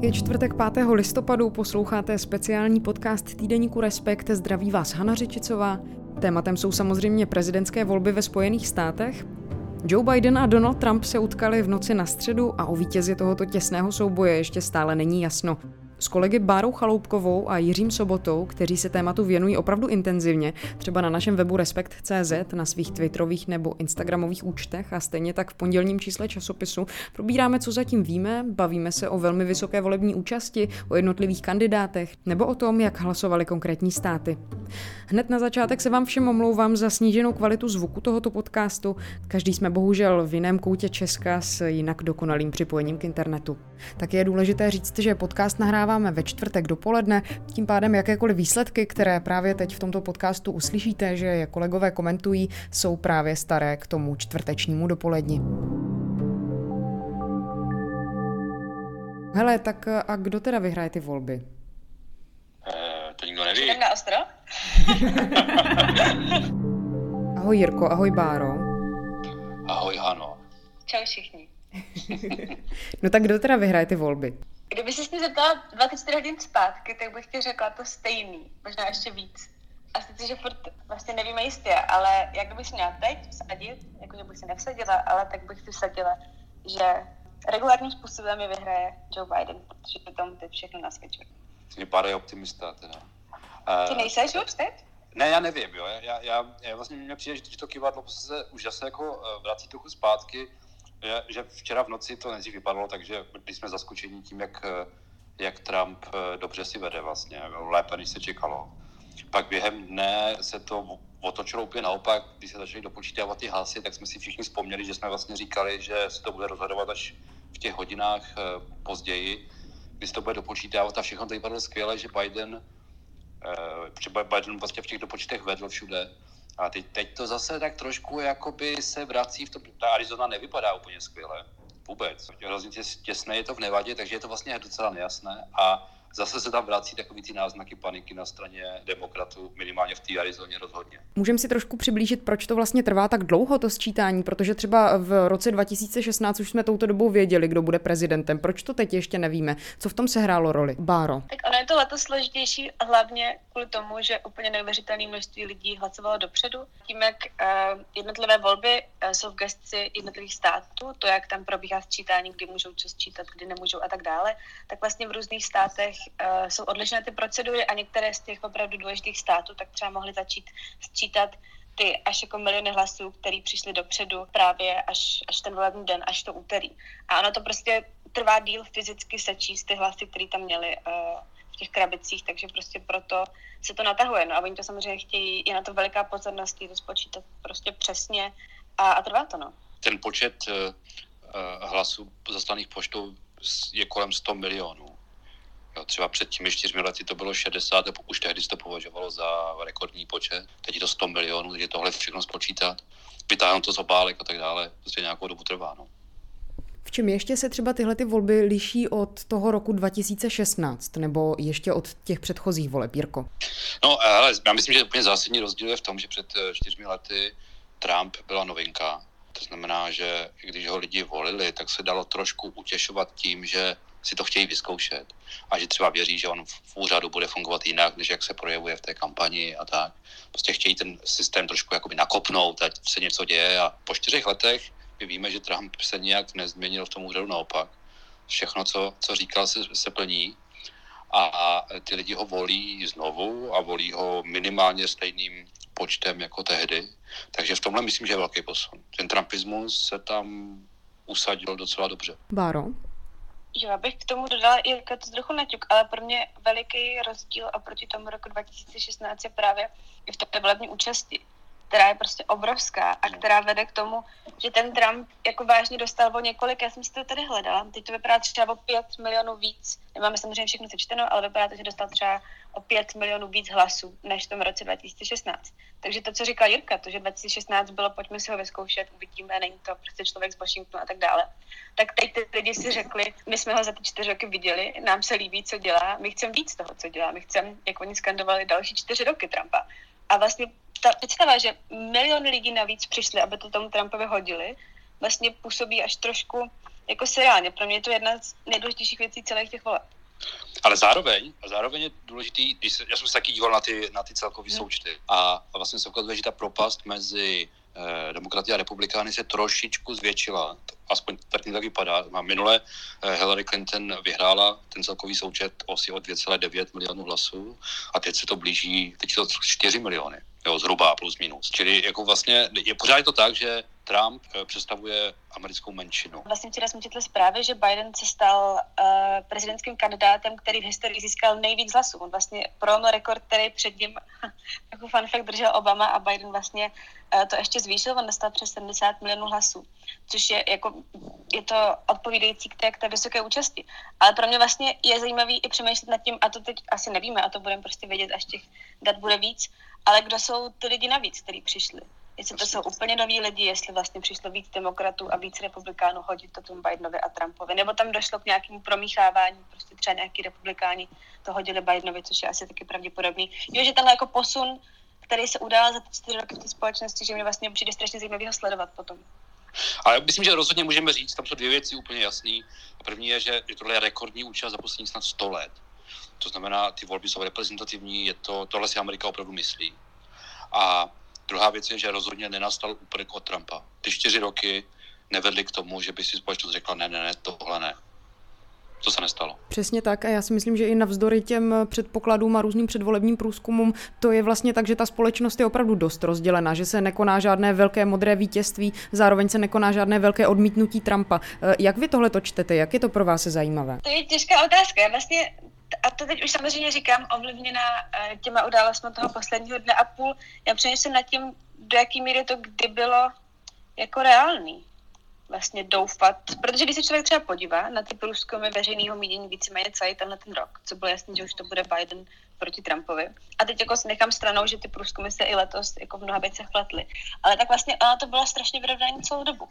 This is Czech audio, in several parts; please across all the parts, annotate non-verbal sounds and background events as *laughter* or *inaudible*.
Je čtvrtek 5. listopadu, posloucháte speciální podcast týdeníku Respekt. Zdraví vás Hana Řičicová. Tématem jsou samozřejmě prezidentské volby ve Spojených státech. Joe Biden a Donald Trump se utkali v noci na středu a o vítězi tohoto těsného souboje ještě stále není jasno. S kolegy Bárou Chaloupkovou a Jiřím Sobotou, kteří se tématu věnují opravdu intenzivně, třeba na našem webu Respekt.cz, na svých twitterových nebo instagramových účtech a stejně tak v pondělním čísle časopisu, probíráme, co zatím víme, bavíme se o velmi vysoké volební účasti, o jednotlivých kandidátech nebo o tom, jak hlasovali konkrétní státy. Hned na začátek se vám všem omlouvám za sníženou kvalitu zvuku tohoto podcastu. Každý jsme bohužel v jiném koutě Česka s jinak dokonalým připojením k internetu. Tak je důležité říct, že podcast nahrává nahráváme ve čtvrtek dopoledne, tím pádem jakékoliv výsledky, které právě teď v tomto podcastu uslyšíte, že je kolegové komentují, jsou právě staré k tomu čtvrtečnímu dopoledni. Hele, tak a kdo teda vyhraje ty volby? Uh, to nikdo neví. Jdem na ostro? *laughs* ahoj Jirko, ahoj Báro. Ahoj Hano. Čau všichni. *laughs* no tak kdo teda vyhraje ty volby? Kdyby se mě zeptala 24 hodin zpátky, tak bych ti řekla to stejný, možná ještě víc. A sice, že furt vlastně nevíme jistě, ale jak bych si měla teď vsadit, jakože bych si nevsadila, ale tak bych si vsadila, že regulárním způsobem mi vyhraje Joe Biden, protože tomu teď všechno nasvědčuje. Ty padají optimista teda. Ty nejseš už teď? Ne, já nevím, jo. Já, já, já vlastně mě přijde, že to kývadlo se už zase jako eh, vrací trochu zpátky že, že včera v noci to nejdřív vypadalo, takže byli jsme zaskočeni tím, jak, jak Trump eh, dobře si vede vlastně, lépe, než se čekalo. Pak během dne se to otočilo úplně naopak, když se začaly dopočítávat ty hlasy, tak jsme si všichni vzpomněli, že jsme vlastně říkali, že se to bude rozhodovat až v těch hodinách eh, později, kdy se to bude dopočítávat a všechno to vypadalo skvěle, že Biden, že Biden vlastně v těch dopočtech vedl všude a teď, teď to zase tak trošku jakoby se vrací v tom, ta Arizona nevypadá úplně skvěle. Vůbec. Hrozně těsné je to v Nevadě, takže je to vlastně docela nejasné. A zase se tam vrací takový ty náznaky paniky na straně demokratů, minimálně v té Arizoně rozhodně. Můžeme si trošku přiblížit, proč to vlastně trvá tak dlouho, to sčítání, protože třeba v roce 2016 už jsme touto dobou věděli, kdo bude prezidentem. Proč to teď ještě nevíme? Co v tom se hrálo roli? Báro. Tak ono je to letos složitější hlavně kvůli tomu, že úplně neuvěřitelné množství lidí hlasovalo dopředu. Tím, jak uh, jednotlivé volby uh, jsou v gestci jednotlivých států, to, jak tam probíhá sčítání, kdy můžou co sčítat, kdy nemůžou a tak dále, tak vlastně v různých státech uh, jsou odlišné ty procedury a některé z těch opravdu důležitých států tak třeba mohly začít sčítat ty až jako miliony hlasů, které přišly dopředu právě až, až ten volební den, až to úterý. A ono to prostě trvá díl fyzicky sečíst ty hlasy, které tam měli uh, v těch krabicích, takže prostě proto se to natahuje. No a oni to samozřejmě chtějí, je na to veliká pozornost, to spočítat prostě přesně a, a trvá to, no. Ten počet uh, hlasů zaslaných poštou je kolem 100 milionů. Jo, třeba před těmi čtyřmi lety to bylo 60, a už tehdy se to považovalo za rekordní počet. Teď je to 100 milionů, je tohle všechno spočítat, vytáhnout to z obálek a tak dále, prostě nějakou dobu trvá. No. V čem ještě se třeba tyhle ty volby liší od toho roku 2016 nebo ještě od těch předchozích voleb, Jirko? No, ale já myslím, že úplně zásadní rozdíl je v tom, že před eh, čtyřmi lety Trump byla novinka. To znamená, že když ho lidi volili, tak se dalo trošku utěšovat tím, že si to chtějí vyzkoušet a že třeba věří, že on v úřadu bude fungovat jinak, než jak se projevuje v té kampani a tak. Prostě chtějí ten systém trošku jakoby nakopnout, ať se něco děje a po čtyřech letech my víme, že Trump se nějak nezměnil v tom úřadu naopak. Všechno, co, co říkal, se, se plní a ty lidi ho volí znovu a volí ho minimálně stejným počtem jako tehdy. Takže v tomhle myslím, že je velký posun. Ten trumpismus se tam usadil docela dobře. Báro? Jo, abych k tomu dodala i jako to trochu naťuk, ale pro mě veliký rozdíl oproti tomu roku 2016 je právě i v té volební účasti která je prostě obrovská a která vede k tomu, že ten Trump jako vážně dostal o několik, já jsem si to tady hledala, teď to vypadá třeba o 5 milionů víc, nemáme samozřejmě všechno sečteno, ale vypadá to, že dostal třeba o 5 milionů víc hlasů než v tom roce 2016. Takže to, co říkal Jirka, to, že 2016 bylo, pojďme si ho vyzkoušet, uvidíme, není to prostě člověk z Washingtonu a tak dále. Tak teď ty lidi si řekli, my jsme ho za ty čtyři roky viděli, nám se líbí, co dělá, my chceme víc toho, co dělá, my chceme, jak oni skandovali další čtyři roky Trumpa. A vlastně ta představa, že miliony lidí navíc přišli, aby to tomu Trumpovi hodili, vlastně působí až trošku jako seriálně. Pro mě je to jedna z nejdůležitějších věcí celých těch voleb. Ale zároveň, zároveň je důležitý, když se, já jsem se taky díval na ty, na ty celkové hmm. součty a, a vlastně se ukazuje, že ta propast mezi demokraty a republikány se trošičku zvětšila. Aspoň tak mi tak vypadá. Minule eh, Hillary Clinton vyhrála ten celkový součet asi o 2,9 milionů hlasů a teď se to blíží, teď to 4 miliony jo, zhruba plus minus. Čili jako vlastně je pořád to tak, že Trump eh, představuje americkou menšinu. Vlastně včera jsme četli zprávy, že Biden se stal uh, prezidentským kandidátem, který v historii získal nejvíc hlasů. On vlastně prolomil rekord, který před ním *laughs* jako fun fact držel Obama a Biden vlastně uh, to ještě zvýšil, on dostal přes 70 milionů hlasů, což je jako, je to odpovídající k té, k té vysoké účasti. Ale pro mě vlastně je zajímavý i přemýšlet nad tím, a to teď asi nevíme, a to budeme prostě vědět, až těch dat bude víc, ale kdo jsou ty lidi navíc, kteří přišli? Jestli to jsou úplně noví lidi, jestli vlastně přišlo víc demokratů a víc republikánů hodit to tomu Bidenovi a Trumpovi, nebo tam došlo k nějakému promíchávání, prostě třeba nějaký republikáni to hodili Bidenovi, což je asi taky pravděpodobný. Jo, že tenhle jako posun, který se udál za ty čtyři roky v té společnosti, že mi vlastně přijde strašně zajímavý ho sledovat potom. Ale myslím, že rozhodně můžeme říct, tam jsou dvě věci úplně jasné. První je, že tohle je rekordní účast za poslední snad 100 let. To znamená, ty volby jsou reprezentativní, je to, tohle si Amerika opravdu myslí. A druhá věc je, že rozhodně nenastal úprk od Trumpa. Ty čtyři roky nevedly k tomu, že by si společnost řekla, ne, ne, ne, tohle ne. To se nestalo. Přesně tak a já si myslím, že i navzdory těm předpokladům a různým předvolebním průzkumům, to je vlastně tak, že ta společnost je opravdu dost rozdělená, že se nekoná žádné velké modré vítězství, zároveň se nekoná žádné velké odmítnutí Trumpa. Jak vy tohle to čtete? Jak je to pro vás zajímavé? To je těžká otázka. Já vlastně a to teď už samozřejmě říkám, ovlivněna eh, těma událostmi toho posledního dne a půl. Já přemýšlím nad tím, do jaký míry to kdy bylo jako reálný vlastně doufat, protože když se člověk třeba podívá na ty průzkumy veřejného mínění víceméně celý tenhle ten rok, co bylo jasný, že už to bude Biden proti Trumpovi. A teď jako nechám stranou, že ty průzkumy se i letos jako v mnoha věcech pletly. Ale tak vlastně ona to byla strašně vyrovnaný celou dobu.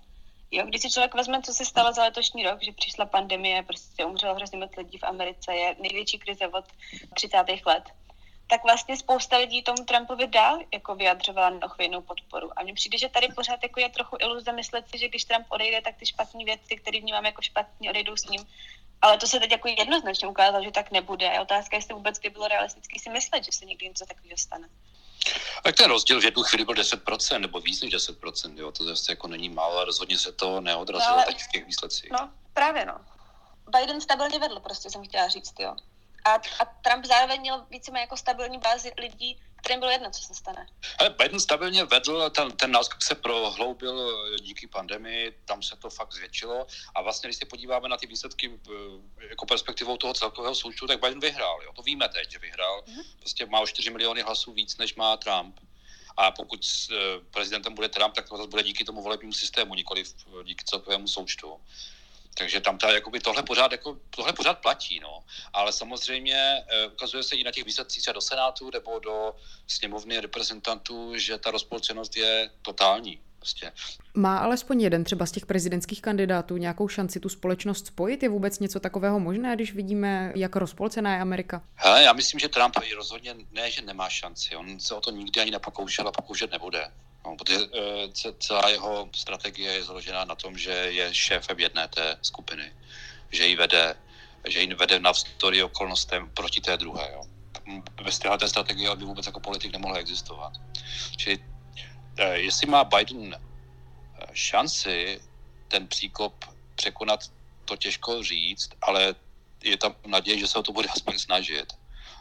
Jo, když si člověk vezme, co se stalo za letošní rok, že přišla pandemie, prostě umřelo hrozně moc lidí v Americe, je největší krize od 30. let, tak vlastně spousta lidí tomu Trumpovi dál jako vyjadřovala neochvějnou podporu. A mně přijde, že tady pořád jako je trochu iluze myslet si, že když Trump odejde, tak ty špatné věci, které vnímám jako špatně, odejdou s ním. Ale to se teď jako jednoznačně ukázalo, že tak nebude. A otázka je, jestli vůbec by bylo realisticky si myslet, že se někdy něco takového stane. Tak ten rozdíl v jednu chvíli byl 10%, nebo víc než 10%, jo, to zase jako není málo, ale rozhodně se to neodrazilo no, ale... teď v těch výsledcích. No, právě no. Biden stabilně vedl, prostě jsem chtěla říct, jo. A, a Trump zároveň měl víceméně jako stabilní bázi lidí, kterým bylo jedno, co se stane. Ale Biden stabilně vedl, ten, ten náskok se prohloubil díky pandemii, tam se to fakt zvětšilo a vlastně, když se podíváme na ty výsledky eh, jako perspektivou toho celkového součtu, tak Biden vyhrál, jo. to víme teď, že vyhrál, mm-hmm. prostě má o 4 miliony hlasů víc, než má Trump. A pokud eh, prezidentem bude Trump, tak to bude díky tomu volebnímu systému, nikoli díky celkovému součtu. Takže tam ta, jakoby tohle pořád, jako, tohle pořád platí, no. Ale samozřejmě uh, ukazuje se i na těch výsledcích třeba do Senátu nebo do sněmovny reprezentantů, že ta rozpolcenost je totální. Prostě. Má alespoň jeden třeba z těch prezidentských kandidátů nějakou šanci tu společnost spojit? Je vůbec něco takového možné, když vidíme, jak rozpolcená je Amerika? Hele, já myslím, že Trump rozhodně ne, že nemá šanci. On se o to nikdy ani nepokoušel a pokoušet nebude. No, protože uh, celá jeho strategie je založená na tom, že je šéfem jedné té skupiny, že ji vede, že ji vede navzdory okolnostem proti té druhé. Jo. Bez téhle strategie by vůbec jako politik nemohla existovat. Čili uh, jestli má Biden eh, šanci ten příkop překonat, to těžko říct, ale je tam naděje, že se o to bude aspoň snažit.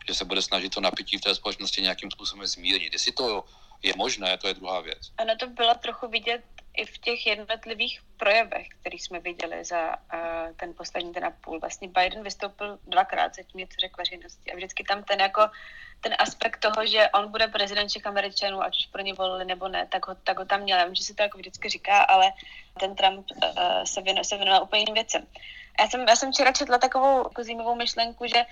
Že se bude snažit to napětí v té společnosti nějakým způsobem zmírnit. Jestli to je možné, to je druhá věc. Ano, to bylo trochu vidět i v těch jednotlivých projevech, který jsme viděli za uh, ten poslední den a půl. Vlastně Biden vystoupil dvakrát, zatím něco řekl veřejnosti. A vždycky tam ten jako ten aspekt toho, že on bude prezident všech Američanů, ať už pro ně volili nebo ne, tak ho, tak ho tam měl. Já vím, že se to jako vždycky říká, ale ten Trump uh, se, věno, se věnoval úplně jiným věcem. Já jsem, já jsem včera četla takovou jako zajímavou myšlenku, že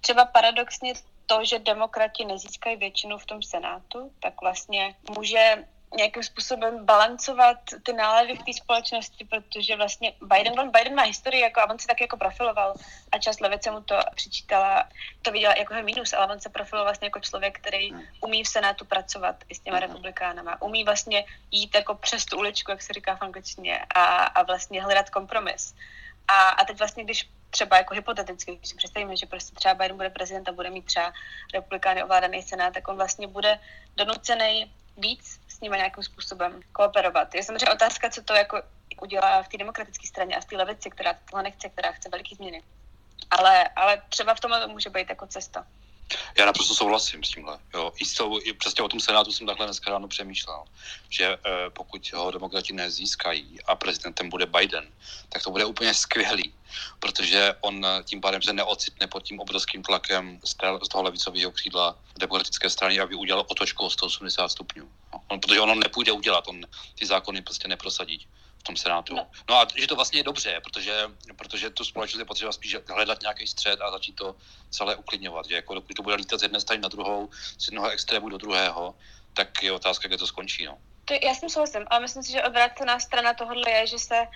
třeba paradoxně to, že demokrati nezískají většinu v tom Senátu, tak vlastně může nějakým způsobem balancovat ty nálady v té společnosti, protože vlastně Biden, on, Biden má historii jako, a on se tak jako profiloval a část levice mu to přičítala, to viděla jako mínus, ale on se profiloval vlastně jako člověk, který umí v Senátu pracovat i s těma mhm. republikánama, umí vlastně jít jako přes tu uličku, jak se říká v angličtině, a, a vlastně hledat kompromis A, a teď vlastně, když třeba jako hypoteticky, když si představíme, že prostě třeba Biden bude prezident a bude mít třeba republikány ovládaný senát, tak on vlastně bude donucený víc s nimi nějakým způsobem kooperovat. Je samozřejmě otázka, co to jako udělá v té demokratické straně a v té levici, která tohle nechce, která chce veliký změny. Ale, ale třeba v tom může být jako cesta. Já naprosto souhlasím s tímhle. Jo. I, tou, I přesně o tom Senátu jsem takhle dneska ráno přemýšlel, že eh, pokud ho demokrati nezískají a prezidentem bude Biden, tak to bude úplně skvělý, protože on tím pádem se neocitne pod tím obrovským tlakem z, té, z toho levicového křídla demokratické strany, aby udělal otočku o 180 stupňů. No. On, protože ono nepůjde udělat, on ty zákony prostě neprosadí tom Senátu. No. no a že to vlastně je dobře, protože, protože tu společnost je potřeba spíš hledat nějaký střed a začít to celé uklidňovat. Že jako dokud to bude lítat z jedné strany na druhou, z jednoho extrému do druhého, tak je otázka, kde to skončí. No. To, já s tím souhlasím, ale myslím si, že odvrácená strana tohohle je, že se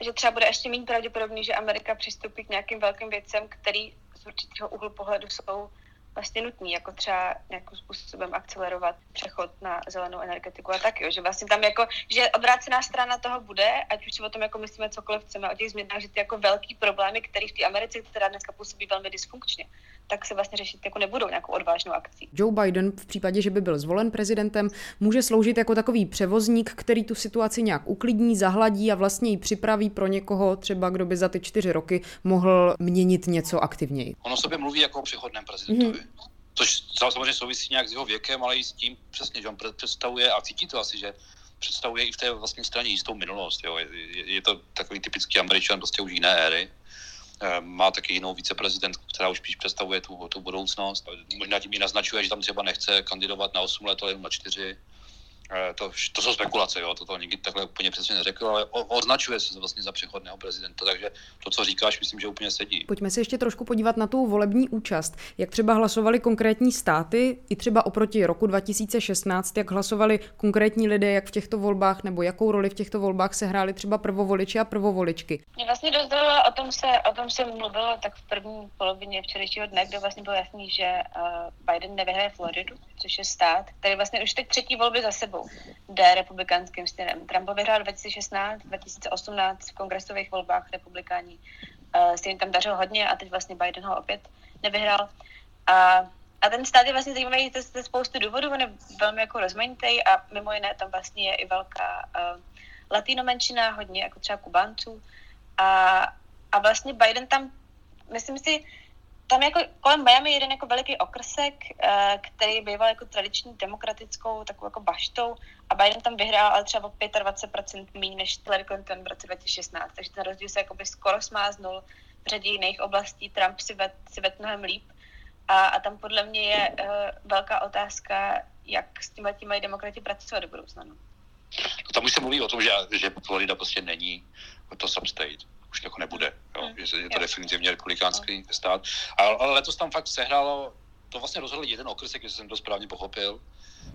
že třeba bude ještě méně pravděpodobný, že Amerika přistoupí k nějakým velkým věcem, který z určitého úhlu pohledu jsou vlastně nutný, jako třeba nějakým způsobem akcelerovat přechod na zelenou energetiku a tak, jo, že vlastně tam jako, že obrácená strana toho bude, ať už si o tom jako myslíme cokoliv chceme, o těch změnách, že ty jako velký problémy, které v té Americe, která dneska působí velmi dysfunkčně, tak se vlastně řešit jako nebudou nějakou odvážnou akcí. Joe Biden v případě, že by byl zvolen prezidentem, může sloužit jako takový převozník, který tu situaci nějak uklidní, zahladí a vlastně ji připraví pro někoho, třeba kdo by za ty čtyři roky mohl měnit něco aktivněji. Ono sobě mluví jako o přechodném prezidentovi. Mm-hmm. Což samozřejmě souvisí nějak s jeho věkem, ale i s tím přesně, že on představuje a cítí to asi, že představuje i v té vlastní straně jistou minulost. Jo. Je, je, to takový typický američan prostě už jiné éry. Eh, má taky jinou viceprezidentku, která už spíš představuje tu, tu budoucnost. Možná tím i naznačuje, že tam třeba nechce kandidovat na 8 let, ale jenom na 4 Eh, to, to jsou spekulace, jo, to to nikdy takhle úplně přesně neřekl, ale o, označuje se vlastně za přechodného prezidenta, takže to, co říkáš, myslím, že úplně sedí. Pojďme se ještě trošku podívat na tu volební účast. Jak třeba hlasovali konkrétní státy, i třeba oproti roku 2016, jak hlasovali konkrétní lidé, jak v těchto volbách, nebo jakou roli v těchto volbách se hráli třeba prvovoliči a prvovoličky? Mě vlastně dost o tom se, o tom se mluvilo tak v první polovině včerejšího dne, kde vlastně bylo jasný, že uh, Biden nevyhraje Floridu, což je stát, který vlastně už teď třetí volby za sebou sebou jde republikánským směrem. Trump vyhrál 2016, 2018 v kongresových volbách republikáni. Uh, se jim tam dařilo hodně a teď vlastně Biden ho opět nevyhrál. A, a ten stát je vlastně zajímavý ze spoustu důvodů, on je velmi jako rozmanitý a mimo jiné tam vlastně je i velká uh, latino menšina, hodně jako třeba Kubánců. A, a vlastně Biden tam, myslím si, tam jako kolem Miami jeden jako veliký okrsek, eh, který býval jako tradiční demokratickou takovou jako baštou a Biden tam vyhrál ale třeba o 25% méně než Hillary Clinton v roce 2016, takže ten rozdíl se jakoby skoro smáznul v řadě jiných oblastí, Trump si ved, si ved mnohem líp a, a tam podle mě je uh, velká otázka, jak s tím mají demokrati pracovat do budoucna. No. Tam už se mluví o tom, že, že Florida prostě není to substate už jako nebude, jo? Hmm. že je to definitivně republikánský stát. Ale, ale letos tam fakt sehrálo, to vlastně rozhodl jeden okrsek, jestli jsem to správně pochopil,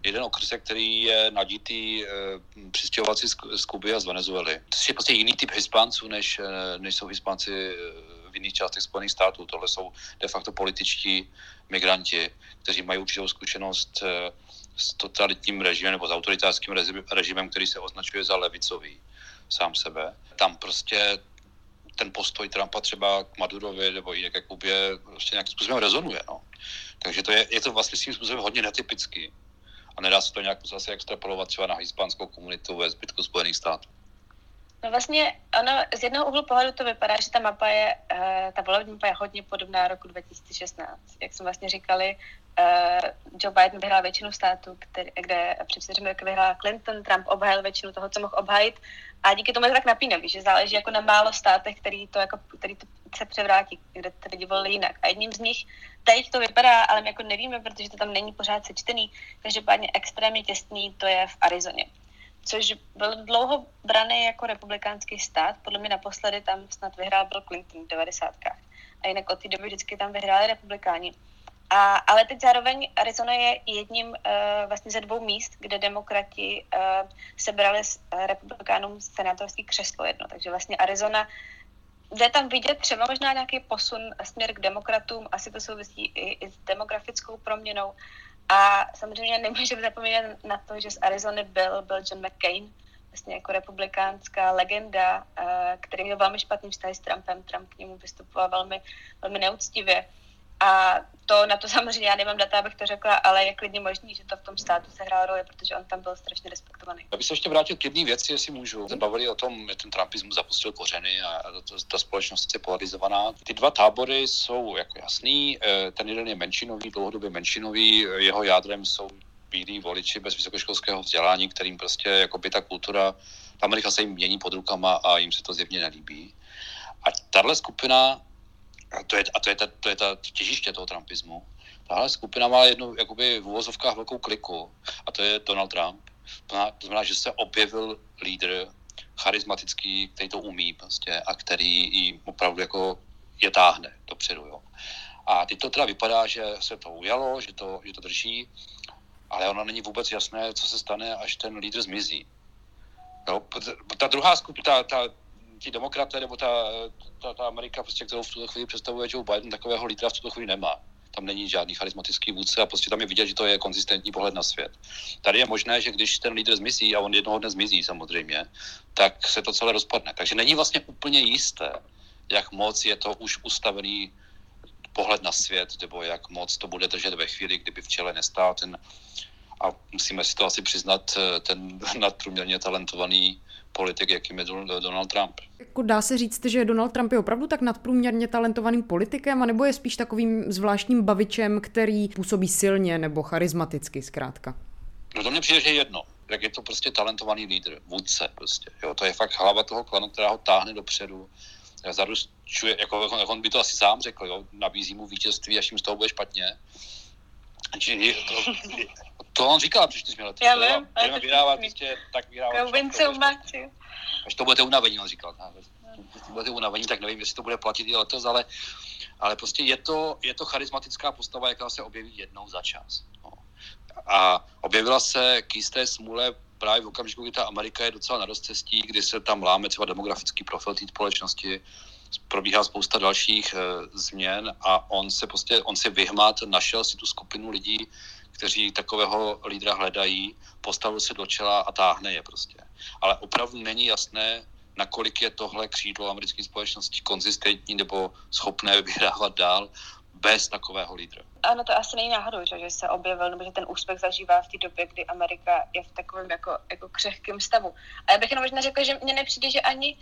jeden okrsek, který je nadítý e, přistěhovací z, Kuby a z Venezuely. To je prostě jiný typ hispánců, než, eh, než jsou hispánci eh, v jiných částech Spojených států. Tohle jsou de facto političtí migranti, kteří mají určitou zkušenost s totalitním režimem nebo s autoritářským režimem, který se označuje za levicový sám sebe. Tam prostě ten postoj Trumpa třeba k Madurovi nebo i k Kubě prostě nějakým způsobem rezonuje. No. Takže to je, je to vlastně svým způsobem hodně netypický. A nedá se to nějak zase extrapolovat třeba na hispánskou komunitu ve zbytku Spojených států. No vlastně, ono z jednoho úhlu pohledu to vypadá, že ta mapa je, uh, ta volební mapa je hodně podobná roku 2016. Jak jsme vlastně říkali, uh, Joe Biden vyhrál většinu států, kde před čtyřmi roky vyhrál Clinton, Trump obhájil většinu toho, co mohl obhájit a díky tomu je to tak napínavý, že záleží jako na málo státech, který to, jako, který to se převrátí, kde to lidi volili jinak. A jedním z nich, teď to vypadá, ale my jako nevíme, protože to tam není pořád sečtený, každopádně extrémně těsný, to je v Arizoně což byl dlouho braný jako republikánský stát. Podle mě naposledy tam snad vyhrál Bill Clinton v 90. A jinak od té doby vždycky tam vyhráli republikáni. A, ale teď zároveň Arizona je jedním uh, vlastně ze dvou míst, kde demokrati uh, sebrali s uh, republikánům senátorský křeslo jedno. Takže vlastně Arizona jde tam vidět třeba možná nějaký posun směr k demokratům, asi to souvisí i, i s demografickou proměnou. A samozřejmě nemůžeme zapomínat na to, že z Arizony byl, byl John McCain, vlastně jako republikánská legenda, který měl velmi špatný vztah s Trumpem. Trump k němu vystupoval velmi, velmi neúctivě. A to na to *laughs* samozřejmě já nemám data, abych to řekla, ale je klidně možný, že to v tom státu se hrál roli, protože on tam byl strašně respektovaný. Já bych se ještě vrátil k jedné věci, jestli můžu. Se bavili o tom, že ten Trumpismus zapustil kořeny a to, ta společnost je polarizovaná. Ty dva tábory jsou jako jasný. Eh, ten jeden je menšinový, dlouhodobě menšinový. Jeho jádrem jsou bílí voliči bez vysokoškolského vzdělání, kterým prostě jako by ta kultura, ta Amerika se jim mění pod rukama a jim se to zjevně nelíbí. A tahle skupina a to je, a to je, ta, to je ta těžiště toho trumpismu. Tahle skupina má jednu jakoby v úvozovkách velkou kliku a to je Donald Trump. To znamená, že se objevil lídr charismatický, který to umí prostě a který i opravdu jako je táhne dopředu. Jo. A teď to teda vypadá, že se to ujalo, že to, že to drží, ale ono není vůbec jasné, co se stane, až ten lídr zmizí. Jo, ta druhá skupina, ta, ta, ti demokraté nebo ta, ta, ta Amerika, prostě, kterou v tuto chvíli představuje Joe Biden, takového lídra v tuto chvíli nemá. Tam není žádný charismatický vůdce a prostě tam je vidět, že to je konzistentní pohled na svět. Tady je možné, že když ten lídr zmizí, a on jednoho dne zmizí samozřejmě, tak se to celé rozpadne. Takže není vlastně úplně jisté, jak moc je to už ustavený pohled na svět, nebo jak moc to bude držet ve chvíli, kdyby v čele nestál ten, a musíme si to asi přiznat, ten *laughs* nadprůměrně talentovaný politik, jakým je Donald Trump. Jako dá se říct, že Donald Trump je opravdu tak nadprůměrně talentovaným politikem, anebo je spíš takovým zvláštním bavičem, který působí silně nebo charismaticky zkrátka? No to mně přijde, že je jedno. Jak je to prostě talentovaný lídr, vůdce prostě. Jo, to je fakt hlava toho klanu, která ho táhne dopředu. Zaručuje, jako, jako on by to asi sám řekl, jo, nabízí mu vítězství, až jim z toho bude špatně. Či, to, on říkal před čtyřmi lety. Já vím. Budeme vyhrávat, prostě, tak vyhrávat. So much. Až to budete unavení, on říkal. Když budete unavení, tak nevím, jestli to bude platit i letos, ale, ale prostě je to, je to charismatická postava, jaká se objeví jednou za čas. No. A objevila se k jisté smůle právě v okamžiku, kdy ta Amerika je docela na rozcestí, kdy se tam láme třeba demografický profil té společnosti, probíhá spousta dalších e, změn a on se prostě, on si vyhmat, našel si tu skupinu lidí, kteří takového lídra hledají, postavil se do čela a táhne je prostě. Ale opravdu není jasné, nakolik je tohle křídlo americké společnosti konzistentní nebo schopné vyhrávat dál bez takového lídra. Ano, to asi není náhodou, že, se objevil, nebo že ten úspěch zažívá v té době, kdy Amerika je v takovém jako, jako křehkém stavu. A já bych jenom možná řekla, že mně nepřijde, že ani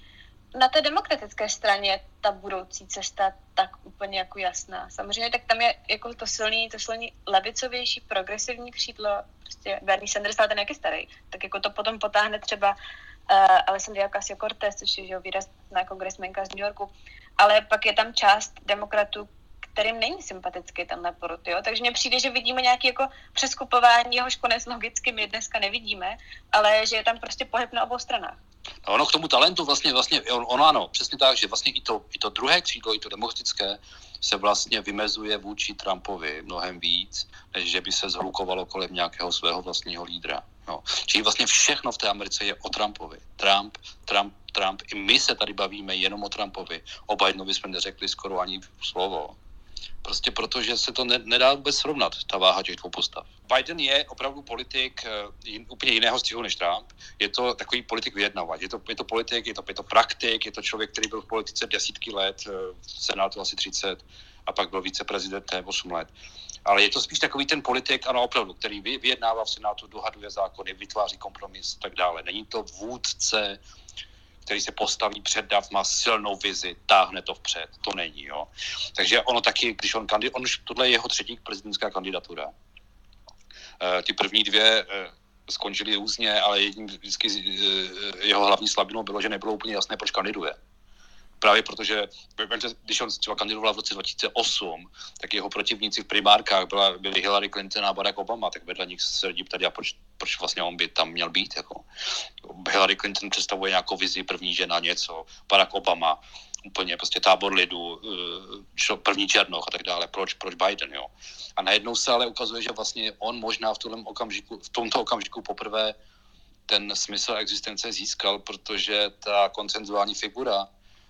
na té demokratické straně ta budoucí cesta tak úplně jako jasná. Samozřejmě tak tam je jako to silný, to silný levicovější, progresivní křídlo, prostě Bernie Sanders, ale ten jak je starý, tak jako to potom potáhne třeba uh, Alessandria Ocasio-Cortez, což je že, výrazná kongresmenka z New Yorku, ale pak je tam část demokratů, kterým není sympatický tenhle porod, jo? Takže mně přijde, že vidíme nějaké jako přeskupování, jehož konec logicky my dneska nevidíme, ale že je tam prostě pohyb na obou stranách. A ono k tomu talentu vlastně, vlastně ono ano, přesně tak, že vlastně i to, i to druhé křídlo, i to demokratické, se vlastně vymezuje vůči Trumpovi mnohem víc, než že by se zhlukovalo kolem nějakého svého vlastního lídra. No. Čili vlastně všechno v té Americe je o Trumpovi. Trump, Trump, Trump. I my se tady bavíme jenom o Trumpovi. O Bidenovi jsme neřekli skoro ani slovo. Prostě protože se to ne, nedá vůbec srovnat, ta váha těch dvou postav. Biden je opravdu politik uh, jin, úplně jiného stylu než Trump. Je to takový politik vyjednávat. Je to, je to politik, je to, je to praktik, je to člověk, který byl v politice desítky let, uh, v Senátu asi 30 a pak byl viceprezidentem 8 let. Ale je to spíš takový ten politik, ano, opravdu, který vyjednává v Senátu, dohaduje zákony, vytváří kompromis a tak dále. Není to vůdce, který se postaví před dav, má silnou vizi, táhne to vpřed. To není, jo. Takže ono taky, když on kandiduje, on tohle je jeho třetí prezidentská kandidatura. Uh, ty první dvě uh, skončily různě, ale jedním vždycky uh, jeho hlavní slabinou bylo, že nebylo úplně jasné, proč kandiduje právě protože, když on třeba kandidoval v roce 2008, tak jeho protivníci v primárkách byla, byli Hillary Clinton a Barack Obama, tak vedle nich se lidi ptali, a proč, proč vlastně on by tam měl být. Jako. Hillary Clinton představuje nějakou vizi první žena něco, Barack Obama úplně prostě tábor lidu, eh, první černoch a tak dále, proč, proč Biden, jo. A najednou se ale ukazuje, že vlastně on možná v, okamžiku, v tomto okamžiku poprvé ten smysl existence získal, protože ta koncenzuální figura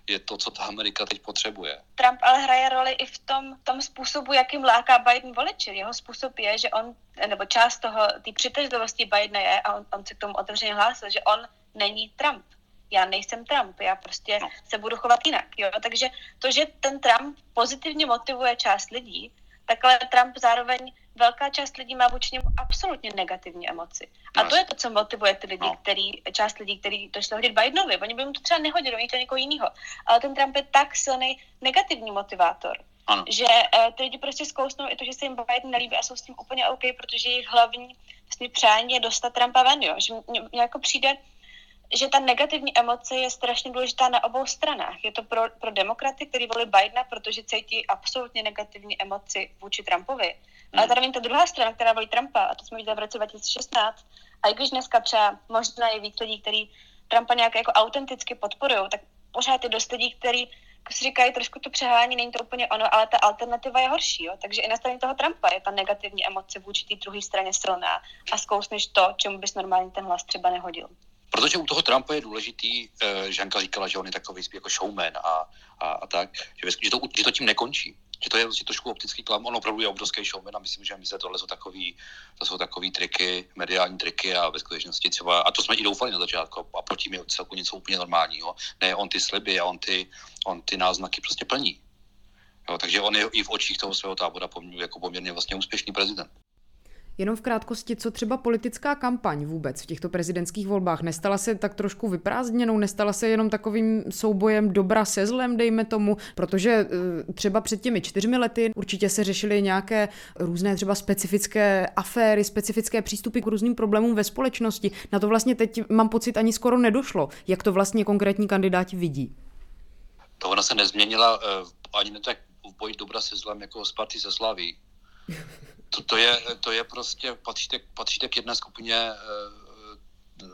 je to, co ta Amerika teď potřebuje. Trump ale hraje roli i v tom, tom způsobu, jakým láká Biden voliče. Jeho způsob je, že on, nebo část toho, té přitažlivosti Bidena je, a on, on se k tomu otevřeně hlásil, že on není Trump. Já nejsem Trump, já prostě no. se budu chovat jinak. Jo? Takže to, že ten Trump pozitivně motivuje část lidí, tak ale Trump zároveň velká část lidí má vůči němu absolutně negativní emoci. A to je to, co motivuje ty lidi, no. který, část lidí, kteří to šlo hodit Bidenovi. Oni by mu to třeba nehodili, oni to někoho jiného. Ale ten Trump je tak silný negativní motivátor, ano. že uh, ty lidi prostě zkousnou i to, že se jim Biden nelíbí a jsou s tím úplně OK, protože jejich hlavní vlastně přání je dostat Trumpa ven, jo. Že mně jako přijde, že ta negativní emoce je strašně důležitá na obou stranách. Je to pro, pro demokraty, kteří volí Bidena, protože cítí absolutně negativní emoci vůči Trumpovi. Hmm. Ale tady ta druhá strana, která volí Trumpa, a to jsme viděli v roce 2016, a i když dneska třeba možná je víc lidí, kteří Trumpa nějak jako autenticky podporují, tak pořád je dost lidí, kteří jako si říkají, trošku to přehání, není to úplně ono, ale ta alternativa je horší. Jo? Takže i na straně toho Trumpa je ta negativní emoce vůči té druhé straně silná a zkousneš to, čemu bys normálně ten hlas třeba nehodil. Protože u toho Trumpa je důležitý, uh, Žanka říkala, že on je takový jako showman a, a, a tak, že, že, to, že to tím nekončí. Že to je vlastně trošku optický klam. On opravdu je obrovský showman a myslím, že my se tohle jsou takový, to jsou takový triky, mediální triky a ve skutečnosti třeba, a to jsme i doufali na začátku a proti je celku něco úplně normálního. Ne, on ty sliby a on ty, on ty náznaky prostě plní. Jo, takže on je i v očích toho svého tábora jako poměrně vlastně úspěšný prezident. Jenom v krátkosti, co třeba politická kampaň vůbec v těchto prezidentských volbách? Nestala se tak trošku vyprázdněnou, nestala se jenom takovým soubojem dobra se zlem, dejme tomu, protože eh, třeba před těmi čtyřmi lety určitě se řešily nějaké různé třeba specifické aféry, specifické přístupy k různým problémům ve společnosti. Na to vlastně teď mám pocit ani skoro nedošlo. Jak to vlastně konkrétní kandidáti vidí? To ona se nezměnila uh, ani ne tak v boji dobra se zlem jako z party se slaví *laughs* to, to, je, to je prostě, patříte, patříte k jedné skupině e,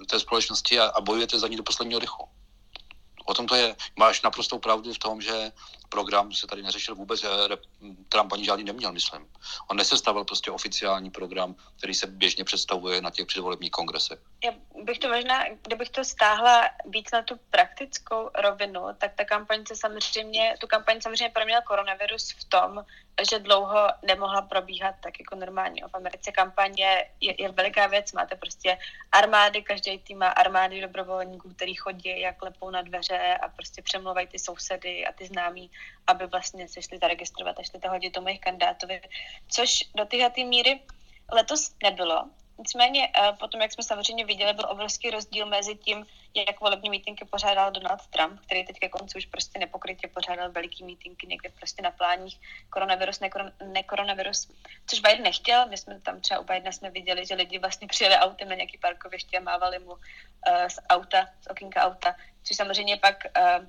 té společnosti a, a bojujete za ní do posledního dechu. O tom to je. Máš naprostou pravdu v tom, že program se tady neřešil vůbec, že Trump ani žádný neměl, myslím. On nesestavil prostě oficiální program, který se běžně představuje na těch předvolebních kongresech. Já bych to možná, kdybych to stáhla víc na tu praktickou rovinu, tak ta kampaň se samozřejmě, tu kampaň samozřejmě proměnil koronavirus v tom, že dlouho nemohla probíhat tak jako normálně. V Americe kampaně je, je veliká věc, máte prostě armády, každý tým má armády dobrovolníků, který chodí jak lepou na dveře a prostě přemluvají ty sousedy a ty známí, aby vlastně se šli zaregistrovat a šli to hodit tomu jejich kandidátovi, což do téhle míry letos nebylo. Nicméně eh, potom, jak jsme samozřejmě viděli, byl obrovský rozdíl mezi tím, jak volební mítinky pořádal Donald Trump, který teď ke konci už prostě nepokrytě pořádal veliký mítinky někde prostě na pláních koronavirus, nekoron, nekoronavirus, což Biden nechtěl. My jsme tam třeba u Bidena jsme viděli, že lidi vlastně přijeli autem na nějaký parkoviště a mávali mu uh, z auta, z okýnka auta, což samozřejmě pak uh,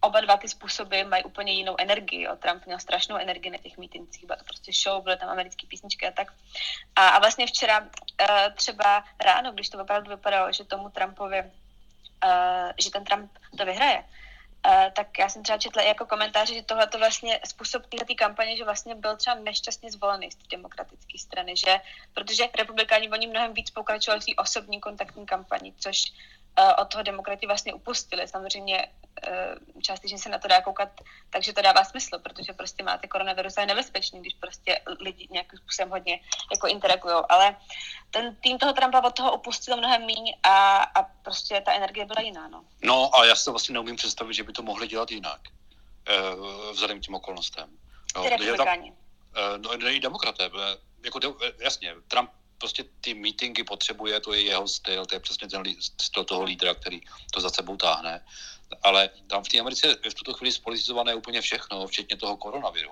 oba dva ty způsoby mají úplně jinou energii. Jo. Trump měl strašnou energii na těch mítincích, byla to prostě show, byly tam americké písničky a tak. A, a vlastně včera uh, třeba ráno, když to opravdu vypadalo, že tomu Trumpovi, uh, že ten Trump to vyhraje, Uh, tak já jsem třeba četla i jako komentáře, že tohle to vlastně způsob této kampaně, že vlastně byl třeba nešťastně zvolený z té demokratické strany, že protože republikáni oni mnohem víc pokračovali v té osobní kontaktní kampani, což od toho demokrati vlastně upustili. Samozřejmě Eh, částečně se na to dá koukat, takže to dává smysl, protože prostě máte koronavirus a je nebezpečný, když prostě lidi nějakým způsobem hodně jako interagují. Ale ten tým toho Trumpa od toho upustil mnohem míň a, a prostě ta energie byla jiná. No. no a já to vlastně neumím představit, že by to mohli dělat jinak, eh, vzhledem k tím okolnostem. No, Ty republikáni. Eh, no, i demokraté. Jako, jasně, Trump prostě ty meetingy potřebuje, to je jeho styl, to je přesně ten styl toho lídra, který to za sebou táhne ale tam v té Americe je v tuto chvíli spolitizované úplně všechno, včetně toho koronaviru.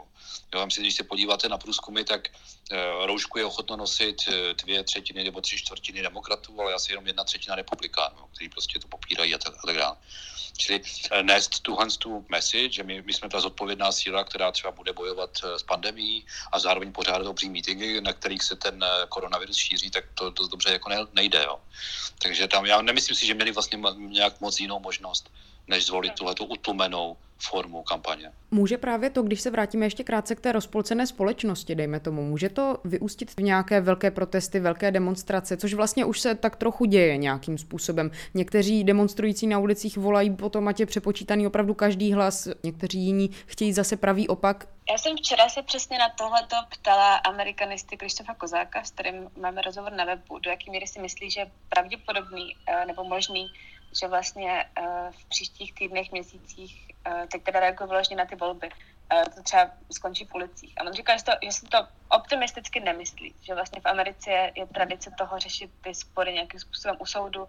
Jo, myslím, když se podíváte na průzkumy, tak e, roušku je ochotno nosit e, dvě třetiny nebo tři čtvrtiny demokratů, ale asi jenom jedna třetina republikánů, kteří prostě to popírají a tak, a tak dále. Čili e, nést tuhle tu message, že my, my jsme ta zodpovědná síla, která třeba bude bojovat s pandemí a zároveň pořádat obří meetingy, na kterých se ten koronavirus šíří, tak to dost dobře jako nejde. Jo. Takže tam já nemyslím si, že měli vlastně nějak moc jinou možnost než zvolit tuhle utlumenou formu kampaně. Může právě to, když se vrátíme ještě krátce k té rozpolcené společnosti, dejme tomu, může to vyústit v nějaké velké protesty, velké demonstrace, což vlastně už se tak trochu děje nějakým způsobem. Někteří demonstrující na ulicích volají potom, ať je přepočítaný opravdu každý hlas, někteří jiní chtějí zase pravý opak. Já jsem včera se přesně na tohleto ptala amerikanisty Krištofa Kozáka, s kterým máme rozhovor na webu, do jaké míry si myslí, že je pravděpodobný eh, nebo možný že vlastně v příštích týdnech, měsících, teď teda reagují vlastně na ty volby, to třeba skončí v ulicích. A on říká, že, to, že se to optimisticky nemyslí, že vlastně v Americe je, tradice toho řešit ty spory nějakým způsobem u soudu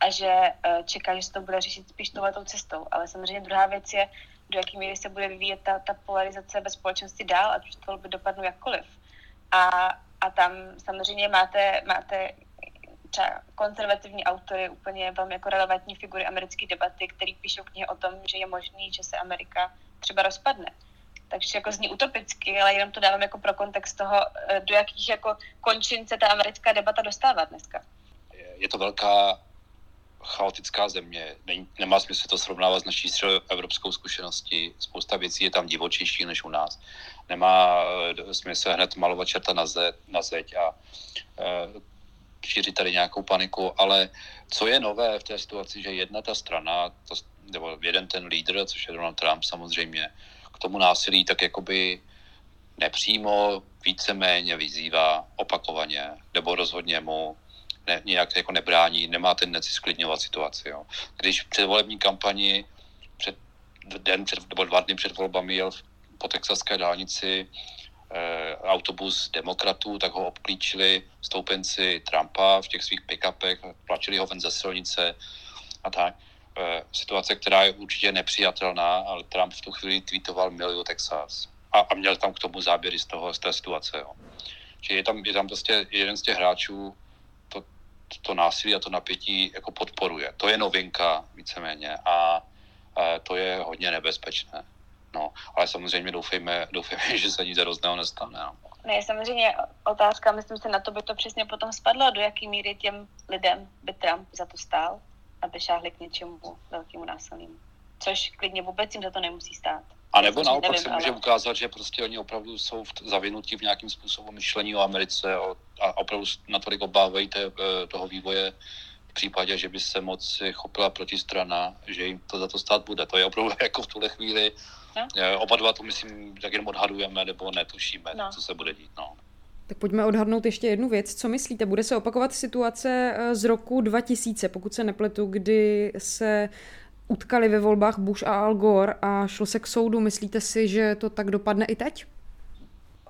a že čeká, že se to bude řešit spíš touhletou cestou. Ale samozřejmě druhá věc je, do jaké míry se bude vyvíjet ta, ta polarizace ve společnosti dál, ať už to volby dopadnou jakkoliv. A, a tam samozřejmě máte, máte třeba konzervativní autory, úplně velmi jako relevantní figury americké debaty, který píšou knihy o tom, že je možný, že se Amerika třeba rozpadne. Takže jako zní utopicky, ale jenom to dávám jako pro kontext toho, eh, do jakých jako končin se ta americká debata dostává dneska. Je to velká chaotická země. Není, nemá smysl to srovnávat s naší evropskou zkušeností. Spousta věcí je tam divočejší než u nás. Nemá uh, smysl hned malovat čerta na, ze, na zeď a uh, šířit tady nějakou paniku, ale co je nové v té situaci, že jedna ta strana, to, nebo jeden ten lídr, což je Donald Trump samozřejmě, k tomu násilí tak jakoby nepřímo, víceméně vyzývá opakovaně, nebo rozhodně mu ne, nějak jako nebrání, nemá tendenci sklidňovat situaci. Jo. Když před volební kampani před den před, nebo dva dny před volbami jel po texaské dálnici autobus demokratů, tak ho obklíčili stoupenci Trumpa v těch svých pick-upech, tlačili ho ven ze silnice a tak. Eh, situace, která je určitě nepřijatelná, ale Trump v tu chvíli tweetoval milion Texas a, a měl tam k tomu záběry z, toho, z té situace. Jo. Že je tam, je tam prostě jeden z těch hráčů, to násilí a to napětí jako podporuje. To je novinka víceméně a, a to je hodně nebezpečné. No, ale samozřejmě doufejme, doufejme *laughs* že se nic hrozného nestane. No. Ne, samozřejmě otázka, myslím si, na to by to přesně potom spadlo, do jaký míry těm lidem by Trump za to stál, aby šáhli k něčemu velkému násilnému. Což klidně vůbec jim za to nemusí stát. A nebo naopak nevím, se může ale... ukázat, že prostě oni opravdu jsou zavinutí v nějakým způsobem myšlení o Americe a opravdu natolik obávají té, eh, toho vývoje v případě, že by se moc chopila protistrana, že jim to za to stát bude. To je opravdu *laughs* jako v tuhle chvíli. No. Eh, oba dva to myslím, tak jenom odhadujeme nebo netušíme, no. co se bude dít. No. Tak pojďme odhadnout ještě jednu věc. Co myslíte? Bude se opakovat situace eh, z roku 2000, pokud se nepletu, kdy se utkali ve volbách Bush a Al Gore a šlo se k soudu. Myslíte si, že to tak dopadne i teď?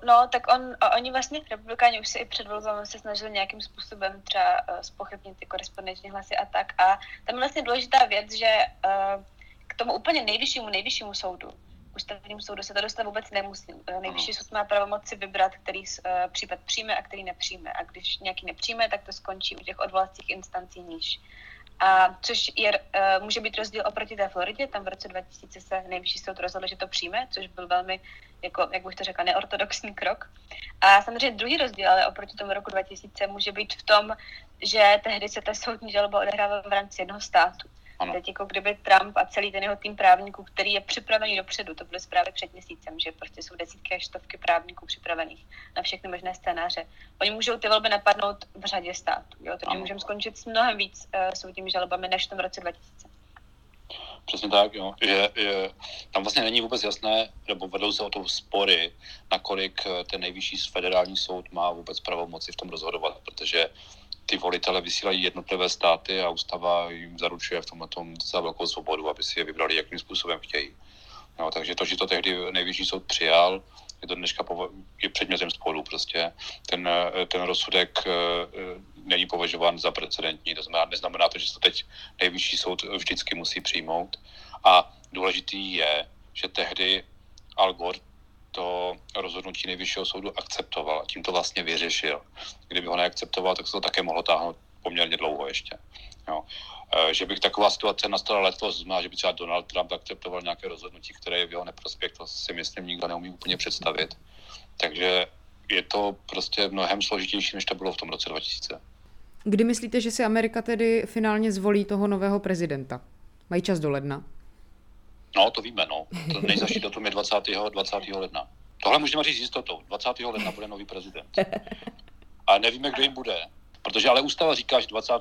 No, tak on, oni vlastně, republikáni už se i před volbami se snažili nějakým způsobem třeba uh, spochybnit ty korespondenční hlasy a tak. A tam je vlastně důležitá věc, že uh, k tomu úplně nejvyššímu, nejvyššímu soudu, ústavnímu soudu se to dostat vůbec nemusí. Uh, nejvyšší soud má pravomoci vybrat, který uh, případ přijme a který nepřijme. A když nějaký nepřijme, tak to skončí u těch odvolacích instancí níž. A což je, uh, může být rozdíl oproti té Floridě, tam v roce 2000 se nejvyšší soud rozhodl, že to přijme, což byl velmi, jako, jak bych to řekla, neortodoxní krok. A samozřejmě druhý rozdíl, ale oproti tomu roku 2000, může být v tom, že tehdy se ta soudní žaloba odehrávala v rámci jednoho státu. Ano. Teď jako kdyby Trump a celý ten jeho tým právníků, který je připravený dopředu, to byly zprávy před měsícem, že prostě jsou desítky až stovky právníků připravených na všechny možné scénáře. Oni můžou ty volby napadnout v řadě států, jo? takže můžeme skončit s mnohem víc uh, soudními žalobami než v tom roce 2000. Přesně tak, jo. Je, je, tam vlastně není vůbec jasné, nebo vedou se o to spory, nakolik eh, ten nejvyšší federální soud má vůbec pravomoci v tom rozhodovat, protože ty volitele vysílají jednotlivé státy a ústava jim zaručuje v tomhle tom docela velkou svobodu, aby si je vybrali, jakým způsobem chtějí. No, takže to, že to tehdy nejvyšší soud přijal, je to dneška povo- je předmětem sporu prostě. Ten, ten rozsudek eh, není považován za precedentní, to znamená, neznamená to, že to teď nejvyšší soud vždycky musí přijmout. A důležitý je, že tehdy Al Gore to rozhodnutí nejvyššího soudu akceptoval a tím to vlastně vyřešil. Kdyby ho neakceptoval, tak se to také mohlo táhnout poměrně dlouho ještě. Jo. E, že bych taková situace nastala letos, znamená, že by třeba Donald Trump akceptoval nějaké rozhodnutí, které je v jeho neprospěch, to si myslím nikdo neumí úplně představit. Takže je to prostě mnohem složitější, než to bylo v tom roce 2000. Kdy myslíte, že si Amerika tedy finálně zvolí toho nového prezidenta? Mají čas do ledna? No, to víme, no. To nejzaší *laughs* datum je 20. 20. ledna. Tohle můžeme říct s jistotou. 20. ledna bude nový prezident. A nevíme, kdo jim bude. Protože ale ústava říká, že 20.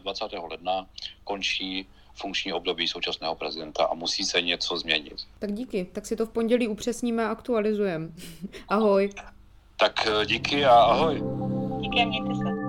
20. Eh, ledna končí funkční období současného prezidenta a musí se něco změnit. Tak díky, tak si to v pondělí upřesníme a aktualizujeme. *laughs* ahoj. Tak eh, díky a ahoj. Díky a mějte se.